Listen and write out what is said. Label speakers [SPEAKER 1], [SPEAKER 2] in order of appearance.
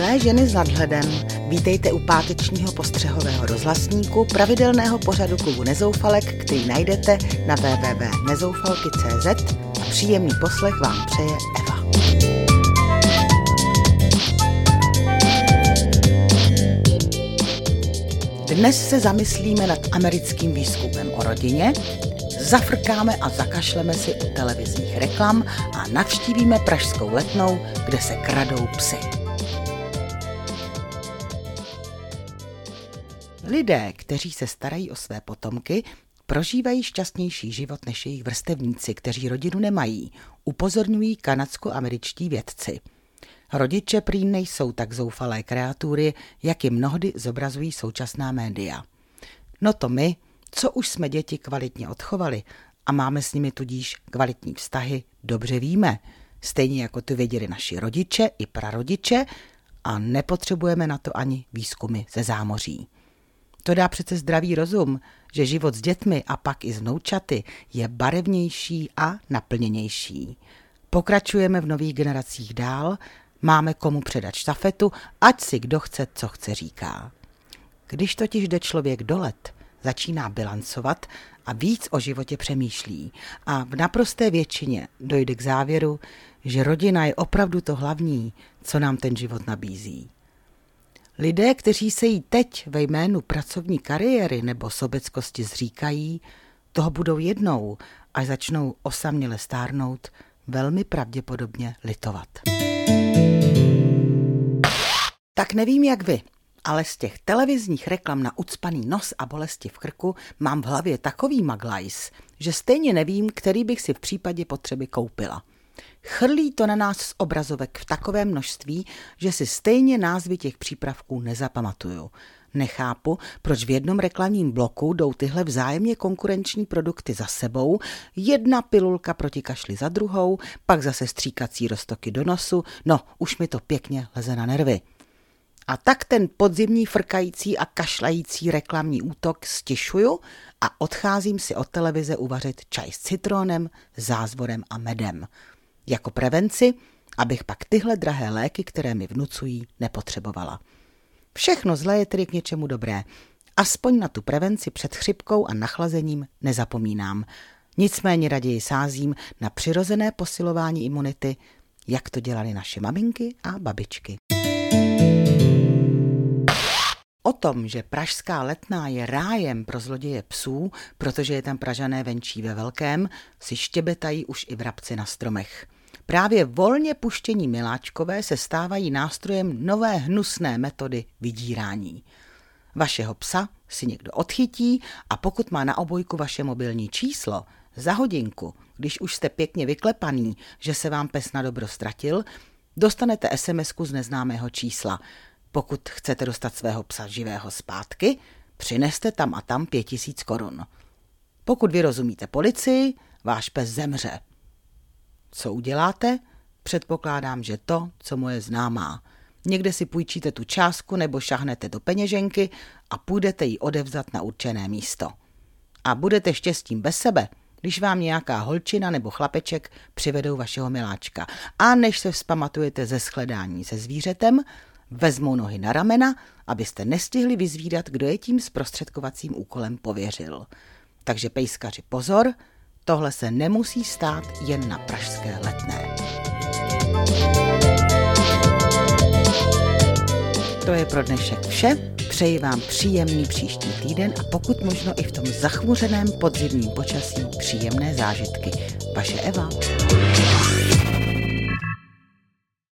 [SPEAKER 1] Milé ženy s nadhledem, vítejte u pátečního postřehového rozhlasníku pravidelného pořadu klubu Nezoufalek, který najdete na www.nezoufalky.cz a příjemný poslech vám přeje Eva. Dnes se zamyslíme nad americkým výzkumem o rodině, zafrkáme a zakašleme si u televizních reklam a navštívíme Pražskou letnou, kde se kradou psy. Lidé, kteří se starají o své potomky, prožívají šťastnější život než jejich vrstevníci, kteří rodinu nemají, upozorňují kanadsko-američtí vědci. Rodiče prý nejsou tak zoufalé kreatury, jak je mnohdy zobrazují současná média. No to my, co už jsme děti kvalitně odchovali a máme s nimi tudíž kvalitní vztahy, dobře víme. Stejně jako to věděli naši rodiče i prarodiče a nepotřebujeme na to ani výzkumy ze zámoří. To dá přece zdravý rozum, že život s dětmi a pak i s vnoučaty je barevnější a naplněnější. Pokračujeme v nových generacích dál, máme komu předat štafetu, ať si kdo chce, co chce říká. Když totiž jde člověk do let, začíná bilancovat a víc o životě přemýšlí a v naprosté většině dojde k závěru, že rodina je opravdu to hlavní, co nám ten život nabízí. Lidé, kteří se jí teď ve jménu pracovní kariéry nebo sobeckosti zříkají, toho budou jednou, až začnou osaměle stárnout, velmi pravděpodobně litovat. Tak nevím jak vy, ale z těch televizních reklam na ucpaný nos a bolesti v krku mám v hlavě takový maglajs, že stejně nevím, který bych si v případě potřeby koupila. Chrlí to na nás z obrazovek v takovém množství, že si stejně názvy těch přípravků nezapamatuju. Nechápu, proč v jednom reklamním bloku jdou tyhle vzájemně konkurenční produkty za sebou, jedna pilulka proti kašli za druhou, pak zase stříkací roztoky do nosu, no už mi to pěkně leze na nervy. A tak ten podzimní frkající a kašlající reklamní útok stišuju a odcházím si od televize uvařit čaj s citronem, zázvorem a medem jako prevenci, abych pak tyhle drahé léky, které mi vnucují, nepotřebovala. Všechno zlé je tedy k něčemu dobré. Aspoň na tu prevenci před chřipkou a nachlazením nezapomínám. Nicméně raději sázím na přirozené posilování imunity, jak to dělali naše maminky a babičky. O tom, že pražská letná je rájem pro zloděje psů, protože je tam pražané venčí ve velkém, si štěbetají už i vrabci na stromech. Právě volně puštění miláčkové se stávají nástrojem nové hnusné metody vydírání. Vašeho psa si někdo odchytí a pokud má na obojku vaše mobilní číslo, za hodinku, když už jste pěkně vyklepaný, že se vám pes na dobro ztratil, dostanete sms z neznámého čísla. Pokud chcete dostat svého psa živého zpátky, přineste tam a tam pět tisíc korun. Pokud vyrozumíte policii, váš pes zemře. Co uděláte? Předpokládám, že to, co moje známá. Někde si půjčíte tu částku nebo šahnete do peněženky a půjdete ji odevzat na určené místo. A budete štěstím bez sebe, když vám nějaká holčina nebo chlapeček přivedou vašeho miláčka. A než se vzpamatujete ze shledání se zvířetem, vezmou nohy na ramena, abyste nestihli vyzvídat, kdo je tím zprostředkovacím úkolem pověřil. Takže pejskaři pozor, Tohle se nemusí stát jen na pražské letné. To je pro dnešek vše. Přeji vám příjemný příští týden a pokud možno i v tom zachmuřeném podzimním počasí příjemné zážitky. Vaše Eva.